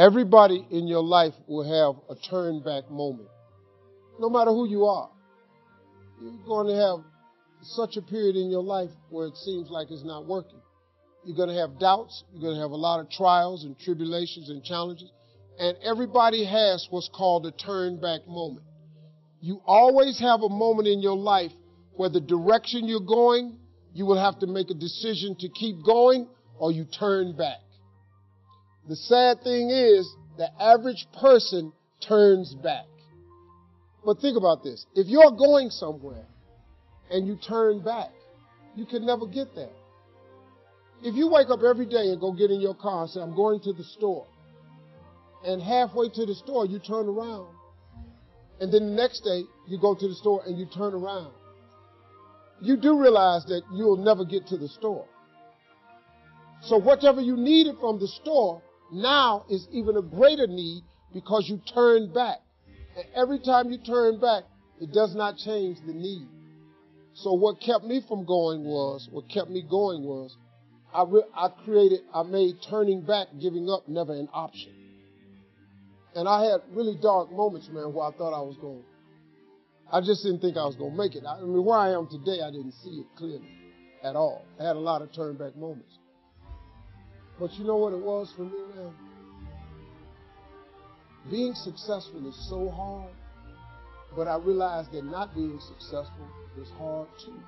Everybody in your life will have a turn back moment. No matter who you are. You're going to have such a period in your life where it seems like it's not working. You're going to have doubts. You're going to have a lot of trials and tribulations and challenges. And everybody has what's called a turn back moment. You always have a moment in your life where the direction you're going, you will have to make a decision to keep going or you turn back. The sad thing is, the average person turns back. But think about this. If you're going somewhere and you turn back, you can never get there. If you wake up every day and go get in your car and say, I'm going to the store, and halfway to the store you turn around, and then the next day you go to the store and you turn around, you do realize that you'll never get to the store. So whatever you needed from the store now is even a greater need because you turn back. And every time you turn back, it does not change the need. So what kept me from going was, what kept me going was, I, re- I created, I made turning back, giving up never an option. And I had really dark moments, man, where I thought I was going. I just didn't think I was going to make it. I mean, where I am today, I didn't see it clearly at all. I had a lot of turn back moments. But you know what it was for me, man? Being successful is so hard, but I realized that not being successful is hard too.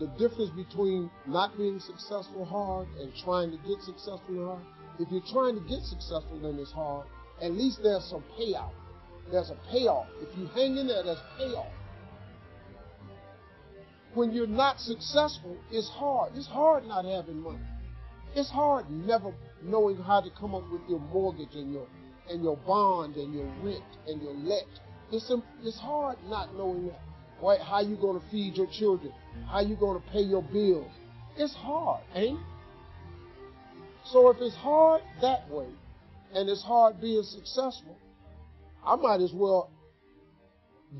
The difference between not being successful hard and trying to get successful hard, if you're trying to get successful then it's hard, at least there's some payout. There's a payoff. If you hang in there, there's payoff. When you're not successful, it's hard. It's hard not having money. It's hard never knowing how to come up with your mortgage and your and your bond and your rent and your let. It's it's hard not knowing that. Right? How you going to feed your children? How you going to pay your bills? It's hard, ain't it? So if it's hard that way, and it's hard being successful, I might as well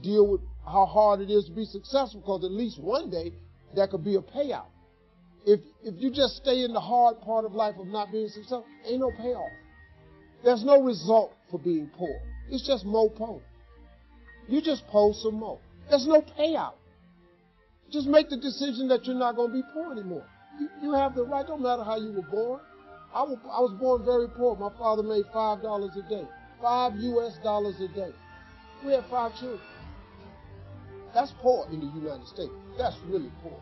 deal with how hard it is to be successful because at least one day there could be a payout. If if you just stay in the hard part of life of not being successful, ain't no payoff. There's no result for being poor. It's just more poor. You just post some more. There's no payout. Just make the decision that you're not going to be poor anymore. You, you have the right. Don't matter how you were born. I was, I was born very poor. My father made five dollars a day, five U.S. dollars a day. We had five children. That's poor in the United States. That's really poor.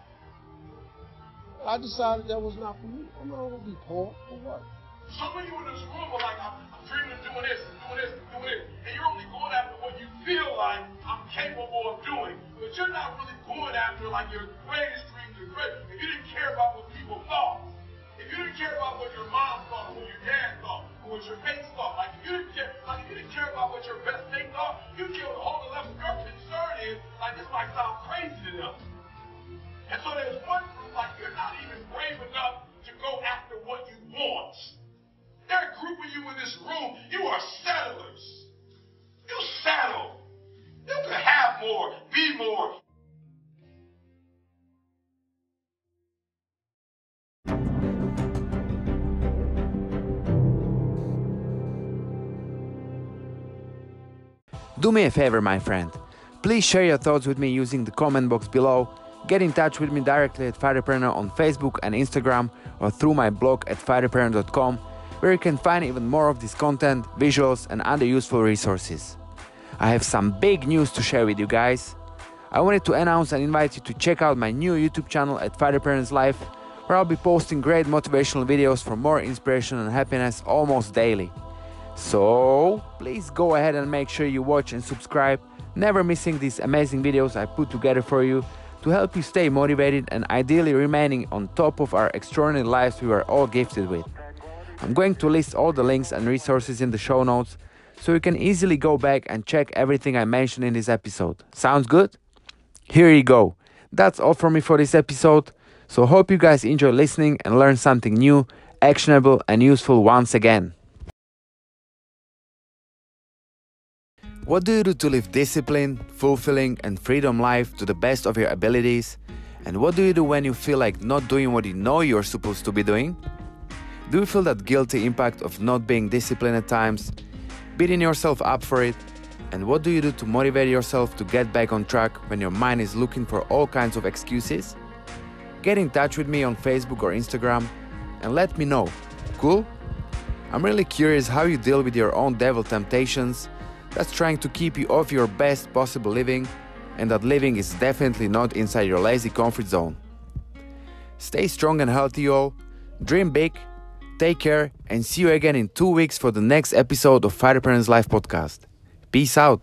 I decided that was not for me. I'm not going to be poor for what? So you in this room are like, I'm, I'm dreaming of doing this, doing this, doing this, and you're only going after what you feel like I'm capable of doing, but you're not really going after like your greatest dreams are great. If you didn't care about what people thought, if you didn't care about what your mom thought, what your dad thought, or what your mates thought, like if you didn't care, like if you didn't care about what your best mate thought, you care what the whole level your concern is, like this might sound crazy to them. And so there's one to go after what you want. A group of you in this room, you are settlers. You settle. You can have more, be more. Do me a favor, my friend. Please share your thoughts with me using the comment box below. Get in touch with me directly at Firepreneur on Facebook and Instagram or through my blog at firepreneur.com where you can find even more of this content, visuals, and other useful resources. I have some big news to share with you guys. I wanted to announce and invite you to check out my new YouTube channel at Firepreneur's Life, where I'll be posting great motivational videos for more inspiration and happiness almost daily. So, please go ahead and make sure you watch and subscribe, never missing these amazing videos I put together for you to help you stay motivated and ideally remaining on top of our extraordinary lives we are all gifted with. I'm going to list all the links and resources in the show notes so you can easily go back and check everything I mentioned in this episode. Sounds good? Here you go. That's all from me for this episode. So hope you guys enjoy listening and learn something new, actionable and useful once again. What do you do to live disciplined, fulfilling and freedom life to the best of your abilities? And what do you do when you feel like not doing what you know you're supposed to be doing? Do you feel that guilty impact of not being disciplined at times? Beating yourself up for it? And what do you do to motivate yourself to get back on track when your mind is looking for all kinds of excuses? Get in touch with me on Facebook or Instagram and let me know. Cool? I'm really curious how you deal with your own devil temptations that's trying to keep you off your best possible living and that living is definitely not inside your lazy comfort zone. Stay strong and healthy, all. Dream big. Take care and see you again in two weeks for the next episode of Firepreneur's Life podcast. Peace out.